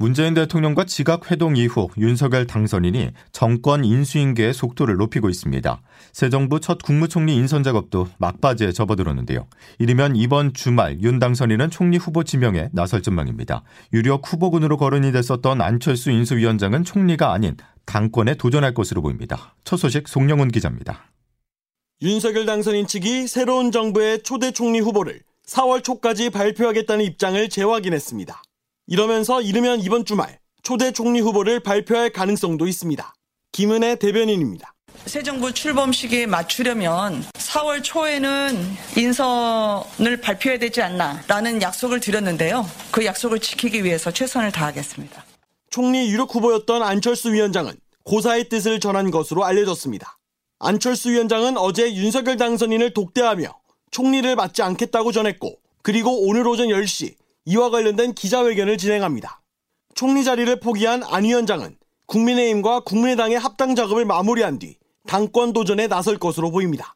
문재인 대통령과 지각 회동 이후 윤석열 당선인이 정권 인수인계의 속도를 높이고 있습니다. 새 정부 첫 국무총리 인선 작업도 막바지에 접어들었는데요. 이르면 이번 주말 윤 당선인은 총리 후보 지명에 나설 전망입니다. 유력 후보군으로 거론이 됐었던 안철수 인수위원장은 총리가 아닌 당권에 도전할 것으로 보입니다. 첫 소식 송영훈 기자입니다. 윤석열 당선인 측이 새로운 정부의 초대 총리 후보를 4월 초까지 발표하겠다는 입장을 재확인했습니다. 이러면서 이르면 이번 주말 초대 총리 후보를 발표할 가능성도 있습니다. 김은혜 대변인입니다. 새 정부 출범 시기에 맞추려면 4월 초에는 인선을 발표해야 되지 않나라는 약속을 드렸는데요. 그 약속을 지키기 위해서 최선을 다하겠습니다. 총리 유력 후보였던 안철수 위원장은 고사의 뜻을 전한 것으로 알려졌습니다. 안철수 위원장은 어제 윤석열 당선인을 독대하며 총리를 맡지 않겠다고 전했고 그리고 오늘 오전 10시 이와 관련된 기자회견을 진행합니다. 총리 자리를 포기한 안 위원장은 국민의힘과 국민의당의 합당 작업을 마무리한 뒤 당권 도전에 나설 것으로 보입니다.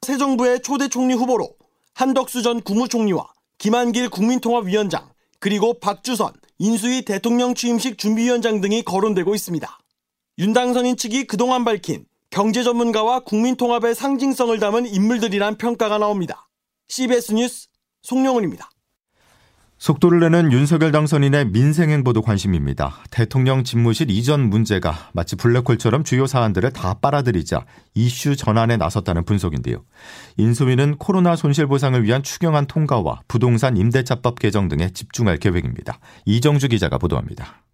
새 정부의 초대 총리 후보로 한덕수 전 국무총리와 김한길 국민통합위원장 그리고 박주선 인수위 대통령 취임식 준비위원장 등이 거론되고 있습니다. 윤당선인 측이 그동안 밝힌 경제 전문가와 국민통합의 상징성을 담은 인물들이란 평가가 나옵니다. CBS 뉴스 송영훈입니다. 속도를 내는 윤석열 당선인의 민생 행보도 관심입니다. 대통령 집무실 이전 문제가 마치 블랙홀처럼 주요 사안들을 다 빨아들이자 이슈 전환에 나섰다는 분석인데요. 인수위는 코로나 손실 보상을 위한 추경안 통과와 부동산 임대차법 개정 등에 집중할 계획입니다. 이정주 기자가 보도합니다.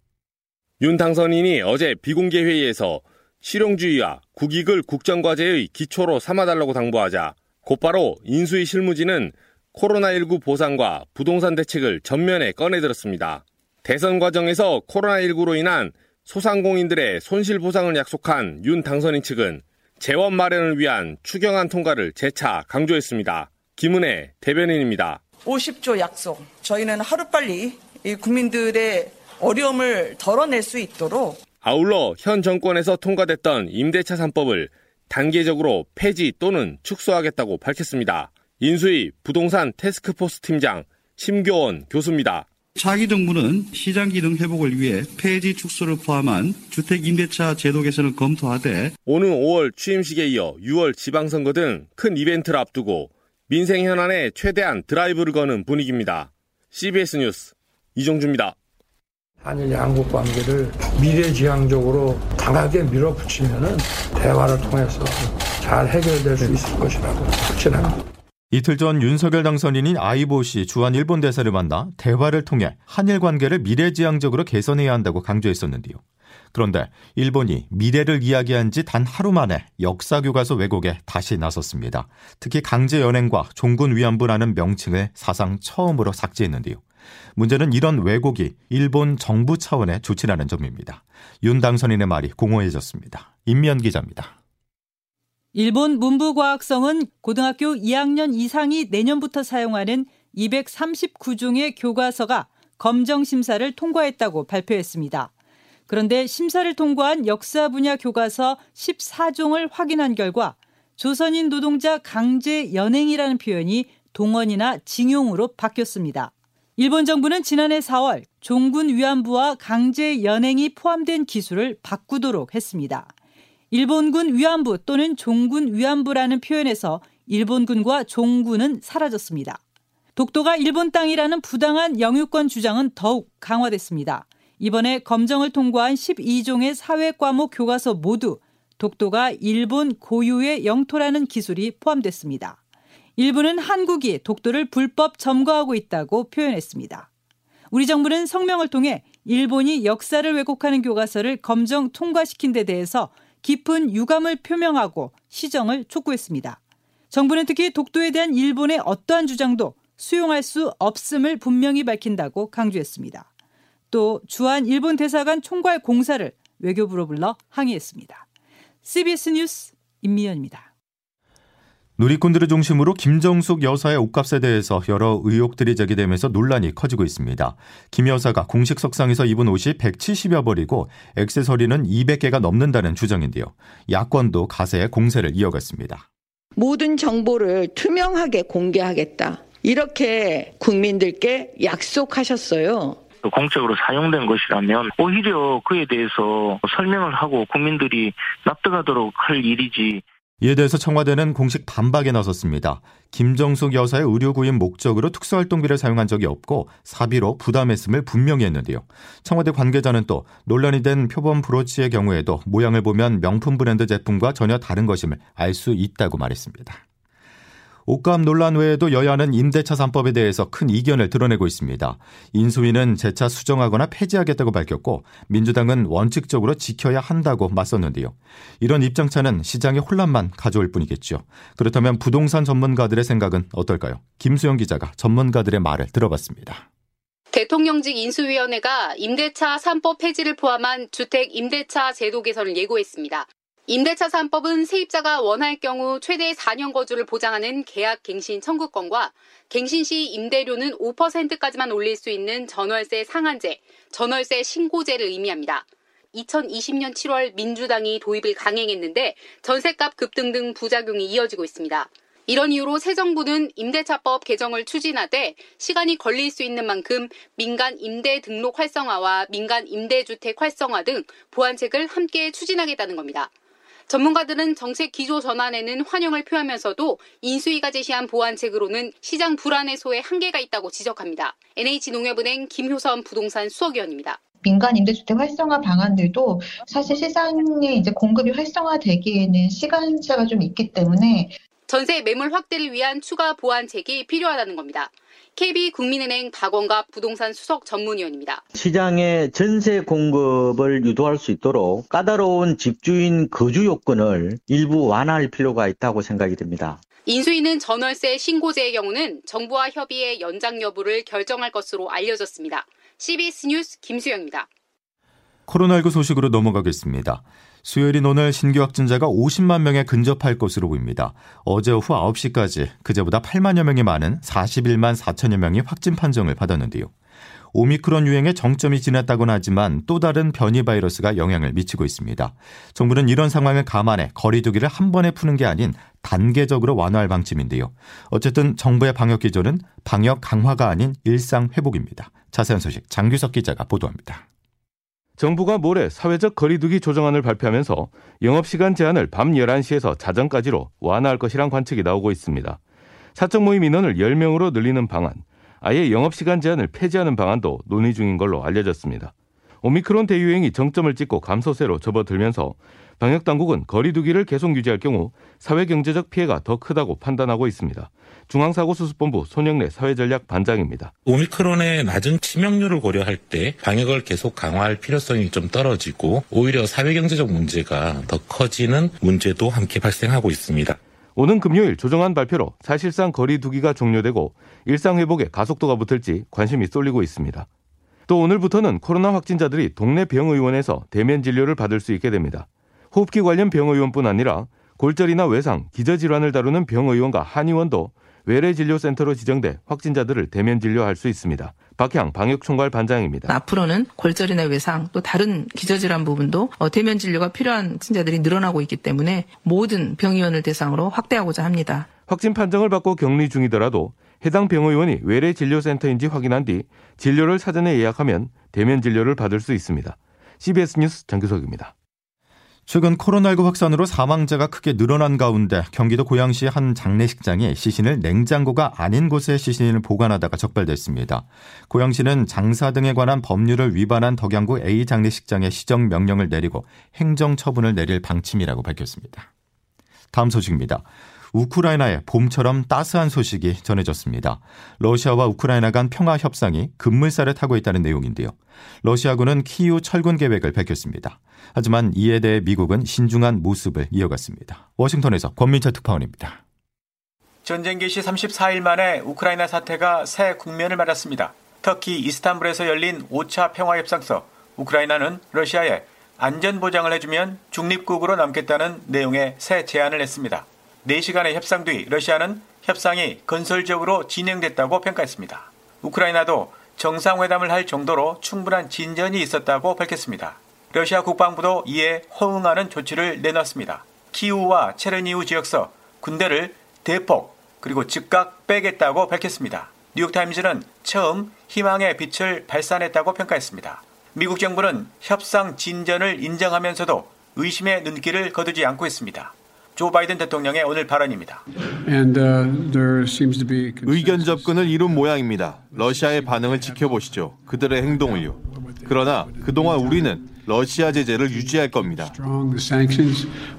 윤 당선인이 어제 비공개 회의에서 실용주의와 국익을 국정과제의 기초로 삼아달라고 당부하자 곧바로 인수위 실무진은 코로나19 보상과 부동산 대책을 전면에 꺼내들었습니다. 대선 과정에서 코로나19로 인한 소상공인들의 손실 보상을 약속한 윤 당선인 측은 재원 마련을 위한 추경안 통과를 재차 강조했습니다. 김은혜 대변인입니다. 50조 약속. 저희는 하루빨리 국민들의 어려움을 덜어낼 수 있도록 아울러 현 정권에서 통과됐던 임대차 3법을 단계적으로 폐지 또는 축소하겠다고 밝혔습니다. 인수위 부동산 테스크포스 팀장 심교원 교수입니다. 차기 정부는 시장 기능 회복을 위해 폐지 축소를 포함한 주택 임대차 제도 개선을 검토하되 오는 5월 취임식에 이어 6월 지방선거 등 큰 이벤트를 앞두고 민생 현안에 최대한 드라이브를 거는 분위기입니다. CBS 뉴스 이종주입니다. 한일 양국 관계를 미래지향적으로 강하게 밀어붙이면 대화를 통해서 잘 해결될 수 있을 것이라고 확신합니다. 이틀 전 윤석열 당선인인 아이보시 주한 일본 대사를 만나 대화를 통해 한일 관계를 미래지향적으로 개선해야 한다고 강조했었는데요. 그런데 일본이 미래를 이야기한 지 단 하루 만에 역사 교과서 왜곡에 다시 나섰습니다. 특히 강제 연행과 종군 위안부라는 명칭을 사상 처음으로 삭제했는데요. 문제는 이런 왜곡이 일본 정부 차원의 조치라는 점입니다. 윤 당선인의 말이 공허해졌습니다. 임면 기자입니다. 일본 문부과학성은 고등학교 2학년 이상이 내년부터 사용하는 239종의 교과서가 검정 심사를 통과했다고 발표했습니다. 그런데 심사를 통과한 역사 분야 교과서 14종을 확인한 결과 조선인 노동자 강제 연행이라는 표현이 동원이나 징용으로 바뀌었습니다. 일본 정부는 지난해 4월 종군 위안부와 강제 연행이 포함된 기술을 바꾸도록 했습니다. 일본군 위안부 또는 종군 위안부라는 표현에서 일본군과 종군은 사라졌습니다. 독도가 일본 땅이라는 부당한 영유권 주장은 더욱 강화됐습니다. 이번에 검정을 통과한 12종의 사회 과목 교과서 모두 독도가 일본 고유의 영토라는 기술이 포함됐습니다. 일부는 한국이 독도를 불법 점거하고 있다고 표현했습니다. 우리 정부는 성명을 통해 일본이 역사를 왜곡하는 교과서를 검정 통과시킨 데 대해서 깊은 유감을 표명하고 시정을 촉구했습니다. 정부는 특히 독도에 대한 일본의 어떠한 주장도 수용할 수 없음을 분명히 밝힌다고 강조했습니다. 또 주한 일본 대사관 총괄 공사를 외교부로 불러 항의했습니다. CBS 뉴스 임미연입니다. 누리꾼들을 중심으로 김정숙 여사의 옷값에 대해서 여러 의혹들이 제기되면서 논란이 커지고 있습니다. 김 여사가 공식 석상에서 입은 옷이 170여 벌이고 액세서리는 200개가 넘는다는 주장인데요. 야권도 가세의 공세를 이어갔습니다. 모든 정보를 투명하게 공개하겠다. 이렇게 국민들께 약속하셨어요. 공적으로 사용된 것이라면 오히려 그에 대해서 설명을 하고 국민들이 납득하도록 할 일이지. 이에 대해서 청와대는 공식 반박에 나섰습니다. 김정숙 여사의 의료 구입 목적으로 특수활동비를 사용한 적이 없고 사비로 부담했음을 분명히 했는데요. 청와대 관계자는 또 논란이 된 표범 브로치의 경우에도 모양을 보면 명품 브랜드 제품과 전혀 다른 것임을 알 수 있다고 말했습니다. 옷값 논란 외에도 여야는 임대차 3법에 대해서 큰 이견을 드러내고 있습니다. 인수위는 재차 수정하거나 폐지하겠다고 밝혔고 민주당은 원칙적으로 지켜야 한다고 맞섰는데요. 이런 입장차는 시장의 혼란만 가져올 뿐이겠죠. 그렇다면 부동산 전문가들의 생각은 어떨까요? 김수영 기자가 전문가들의 말을 들어봤습니다. 대통령직 인수위원회가 임대차 3법 폐지를 포함한 주택 임대차 제도 개선을 예고했습니다. 임대차 3법은 세입자가 원할 경우 최대 4년 거주를 보장하는 계약 갱신 청구권과 갱신 시 임대료는 5%까지만 올릴 수 있는 전월세 상한제, 전월세 신고제를 의미합니다. 2020년 7월 민주당이 도입을 강행했는데 전세값 급등 등 부작용이 이어지고 있습니다. 이런 이유로 새 정부는 임대차법 개정을 추진하되 시간이 걸릴 수 있는 만큼 민간 임대 등록 활성화와 민간 임대주택 활성화 등 보완책을 함께 추진하겠다는 겁니다. 전문가들은 정책 기조 전환에는 환영을 표하면서도 인수위가 제시한 보완책으로는 시장 불안 해소에 한계가 있다고 지적합니다. NH농협은행 김효선 부동산 수석위원입니다. 민간 임대주택 활성화 방안들도 사실 시장에 이제 공급이 활성화되기에는 시간차가 좀 있기 때문에 전세 매물 확대를 위한 추가 보완책이 필요하다는 겁니다. KB 국민은행 박원갑 부동산 수석 전문위원입니다. 시장의 전세 공급을 유도할 수 있도록 까다로운 집주인 거주 요건을 일부 완화할 필요가 있다고 생각이 됩니다. 인수위는 전월세 신고제의 경우는 정부와 협의해 연장 여부를 결정할 것으로 알려졌습니다. CBS 뉴스 김수영입니다. 코로나19 소식으로 넘어가겠습니다. 수요일인 오늘 신규 확진자가 50만 명에 근접할 것으로 보입니다. 어제 오후 9시까지 그제보다 8만여 명이 많은 41만 4천여 명이 확진 판정을 받았는데요. 오미크론 유행의 정점이 지났다고는 하지만 또 다른 변이 바이러스가 영향을 미치고 있습니다. 정부는 이런 상황을 감안해 거리두기를 한 번에 푸는 게 아닌 단계적으로 완화할 방침인데요. 어쨌든 정부의 방역 기조는 방역 강화가 아닌 일상 회복입니다. 자세한 소식 장규석 기자가 보도합니다. 정부가 모레 사회적 거리두기 조정안을 발표하면서 영업시간 제한을 밤 11시에서 자정까지로 완화할 것이란 관측이 나오고 있습니다. 사적 모임 인원을 10명으로 늘리는 방안, 아예 영업시간 제한을 폐지하는 방안도 논의 중인 걸로 알려졌습니다. 오미크론 대유행이 정점을 찍고 감소세로 접어들면서 방역 당국은 거리두기를 계속 유지할 경우 사회 경제적 피해가 더 크다고 판단하고 있습니다. 중앙사고수습본부 손영래 사회전략 반장입니다. 오미크론의 낮은 치명률을 고려할 때 방역을 계속 강화할 필요성이 좀 떨어지고 오히려 사회경제적 문제가 더 커지는 문제도 함께 발생하고 있습니다. 오는 금요일 조정안 발표로 사실상 거리두기가 종료되고 일상회복에 가속도가 붙을지 관심이 쏠리고 있습니다. 또 오늘부터는 코로나 확진자들이 동네 병의원에서 대면 진료를 받을 수 있게 됩니다. 호흡기 관련 병의원뿐 아니라 골절이나 외상, 기저질환을 다루는 병의원과 한의원도 외래진료센터로 지정돼 확진자들을 대면 진료할 수 있습니다. 박향 방역총괄 반장입니다. 앞으로는 골절이나 외상 또 다른 기저질환 부분도 어, 대면 진료가 필요한 친자들이 늘어나고 있기 때문에 모든 병의원을 대상으로 확대하고자 합니다. 확진 판정을 받고 격리 중이더라도 해당 병의원이 외래 진료센터인지 확인한 뒤 진료를 사전에 예약하면 대면 진료를 받을 수 있습니다. CBS 뉴스 장규석입니다. 최근 코로나19 확산으로 사망자가 크게 늘어난 가운데 경기도 고양시 한 장례식장이 시신을 냉장고가 아닌 곳에 시신을 보관하다가 적발됐습니다. 고양시는 장사 등에 관한 법률을 위반한 덕양구 A 장례식장에 시정 명령을 내리고 행정 처분을 내릴 방침이라고 밝혔습니다. 다음 소식입니다. 우크라이나에 봄처럼 따스한 소식이 전해졌습니다. 러시아와 우크라이나 간 평화 협상이 급물살을 타고 있다는 내용인데요. 러시아군은 키우 철군 계획을 밝혔습니다. 하지만 이에 대해 미국은 신중한 모습을 이어갔습니다. 워싱턴에서 권민철 특파원입니다. 전쟁 개시 34일 만에 우크라이나 사태가 새 국면을 맞았습니다. 터키 이스탄불에서 열린 5차 평화협상서 우크라이나는 러시아에 안전 보장을 해주면 중립국으로 남겠다는 내용의 새 제안을 했습니다. 4시간의 협상 뒤 러시아는 협상이 건설적으로 진행됐다고 평가했습니다. 우크라이나도 정상회담을 할 정도로 충분한 진전이 있었다고 밝혔습니다. 러시아 국방부도 이에 허응하는 조치를 내놨습니다. 키우와 체르니우 지역서 군대를 대폭 그리고 즉각 빼겠다고 밝혔습니다. 뉴욕타임즈는 처음 희망의 빛을 발산했다고 평가했습니다. 미국 정부는 협상 진전을 인정하면서도 의심의 눈길을 거두지 않고 있습니다. 조 바이든 대통령의 오늘 발언입니다. 의견 접근을 이룬 모양입니다. 러시아의 반응을 지켜보시죠. 그들의 행동을요. 그러나 그동안 우리는 러시아 제재를 유지할 겁니다.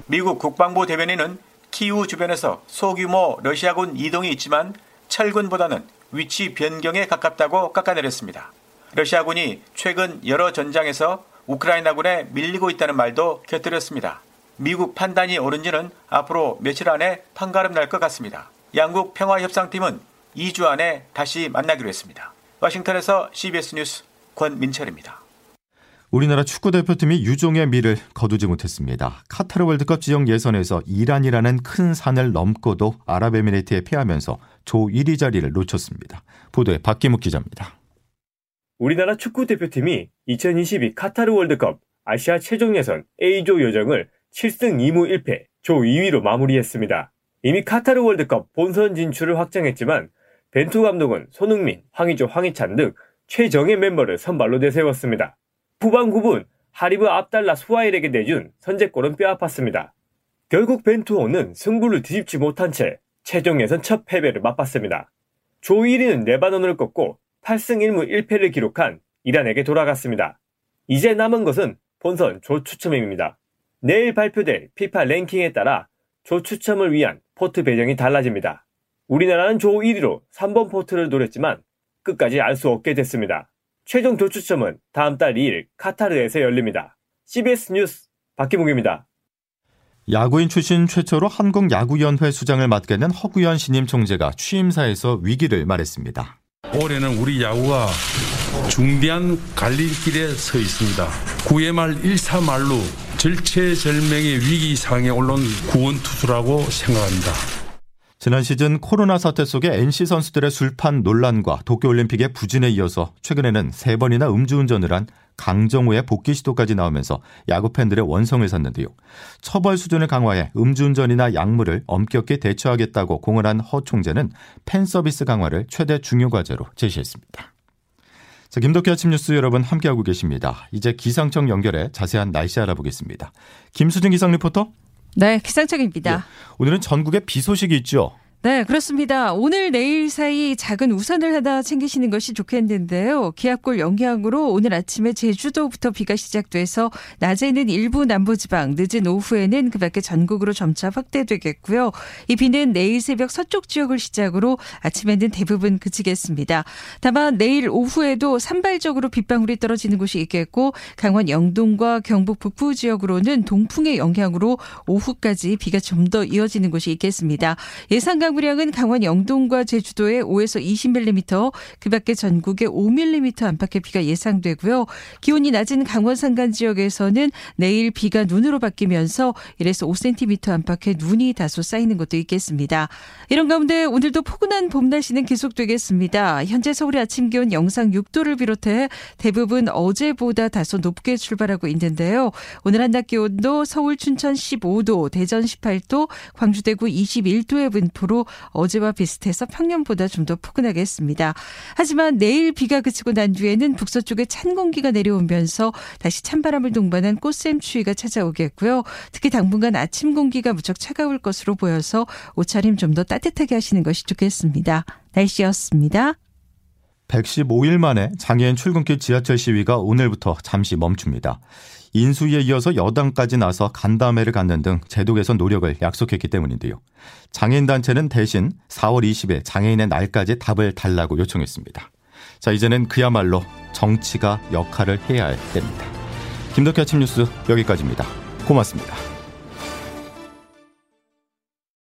미국 국방부 대변인은 키우 주변에서 소규모 러시아군 이동이 있지만 철군보다는 위치 변경에 가깝다고 깎아내렸습니다. 러시아군이 최근 여러 전장에서 우크라이나군에 밀리고 있다는 말도 곁들였습니다. 미국 판단이 옳은지는 앞으로 며칠 안에 판가름 날 것 같습니다. 양국 평화협상팀은 2주 안에 다시 만나기로 했습니다. 워싱턴에서 CBS 뉴스 권민철입니다. 우리나라 축구 대표팀이 유종의 미를 거두지 못했습니다. 카타르 월드컵 지역 예선에서 이란이라는 큰 산을 넘고도 아랍에미레이트에 패하면서 조 1위 자리를 놓쳤습니다. 보도에 박기묵 기자입니다. 우리나라 축구 대표팀이 2022 카타르 월드컵 아시아 최종 예선 A조 요정을 7승 2무 1패 조 2위로 마무리했습니다. 이미 카타르 월드컵 본선 진출을 확정했지만 벤투 감독은 손흥민, 황희조, 황희찬 등 최정예 멤버를 선발로 내세웠습니다. 후반 9분 하리브 압달라 수아일에게 내준 선제골은 뼈아팠습니다. 결국 벤투호는 승부를 뒤집지 못한 채 최종 예선 첫 패배를 맛봤습니다. 조 1위는 레바논을 꺾고 8승 1무 1패를 기록한 이란에게 돌아갔습니다. 이제 남은 것은 본선 조 추첨입니다. 내일 발표될 피파 랭킹에 따라 조 추첨을 위한 포트 배정이 달라집니다. 우리나라는 조 1위로 3번 포트를 노렸지만 끝까지 알 수 없게 됐습니다. 최종 조 추첨은 다음 달 2일 카타르에서 열립니다. CBS 뉴스 박기묵입니다. 야구인 출신 최초로 한국야구연회 수장을 맡게 된 허구연 신임 총재가 취임사에서 위기를 말했습니다. 올해는 우리 야구가 중대한 갈림길에 서 있습니다. 9회 말 1사 말로 절체절명의 위기 상황에 올라온 구원 투수라고 생각합니다. 지난 시즌 코로나 사태 속에 NC 선수들의 술판 논란과 도쿄올림픽의 부진에 이어서 최근에는 세 번이나 음주운전을 한 강정호의 복귀 시도까지 나오면서 야구 팬들의 원성을 샀는데요. 처벌 수준을 강화해 음주운전이나 약물을 엄격히 대처하겠다고 공을 한허 총재는 팬 서비스 강화를 최대 중요 과제로 제시했습니다. 자, 김덕기 아침 뉴스 여러분 함께하고 계십니다. 이제 기상청 연결해 자세한 날씨 알아보겠습니다. 김수진 기상 리포터. 네, 기상청입니다. 네, 오늘은 전국에 비 소식이 있죠. 네, 그렇습니다. 오늘 내일 사이 작은 우산을 하나 챙기시는 것이 좋겠는데요. 기압골 영향으로 오늘 아침에 제주도부터 비가 시작돼서 낮에는 일부 남부지방, 늦은 오후에는 그 밖에 전국으로 점차 확대되겠고요. 이 비는 내일 새벽 서쪽 지역을 시작으로 아침에는 대부분 그치겠습니다. 다만 내일 오후에도 산발적으로 빗방울이 떨어지는 곳이 있겠고 강원 영동과 경북 북부 지역으로는 동풍의 영향으로 오후까지 비가 좀 더 이어지는 곳이 있겠습니다. 예상 강 우량은 강원 영동과 제주도에 5에서 20mm, 그 밖에 전국에 5mm 안팎의 비가 예상되고요. 기온이 낮은 강원 산간 지역에서는 내일 비가 눈으로 바뀌면서 1에서 5cm 안팎의 눈이 다소 쌓이는 것도 있겠습니다. 이런 가운데 오늘도 포근한 봄 날씨는 계속되겠습니다. 현재 서울의 아침 기온 영상 6도를 비롯해 대부분 어제보다 다소 높게 출발하고 있는데요. 오늘 한낮 기온도 서울 춘천 15도, 대전 18도, 광주 대구 21도의 분포로 어제와 비슷해서 평년보다 좀 더 포근하겠습니다. 하지만 내일 비가 그치고 난 뒤에는 북서쪽에 찬 공기가 내려오면서 다시 찬바람을 동반한 꽃샘 추위가 찾아오겠고요. 특히 당분간 아침 공기가 무척 차가울 것으로 보여서 옷차림 좀 더 따뜻하게 하시는 것이 좋겠습니다. 날씨였습니다. 115일 만에 장애인 출근길 지하철 시위가 오늘부터 잠시 멈춥니다. 인수위에 이어서 여당까지 나서 간담회를 갖는 등 제도 개선 노력을 약속했기 때문인데요. 장애인단체는 대신 4월 20일 장애인의 날까지 답을 달라고 요청했습니다. 자, 이제는 그야말로 정치가 역할을 해야 할 때입니다. 김덕희 아침 뉴스 여기까지입니다. 고맙습니다.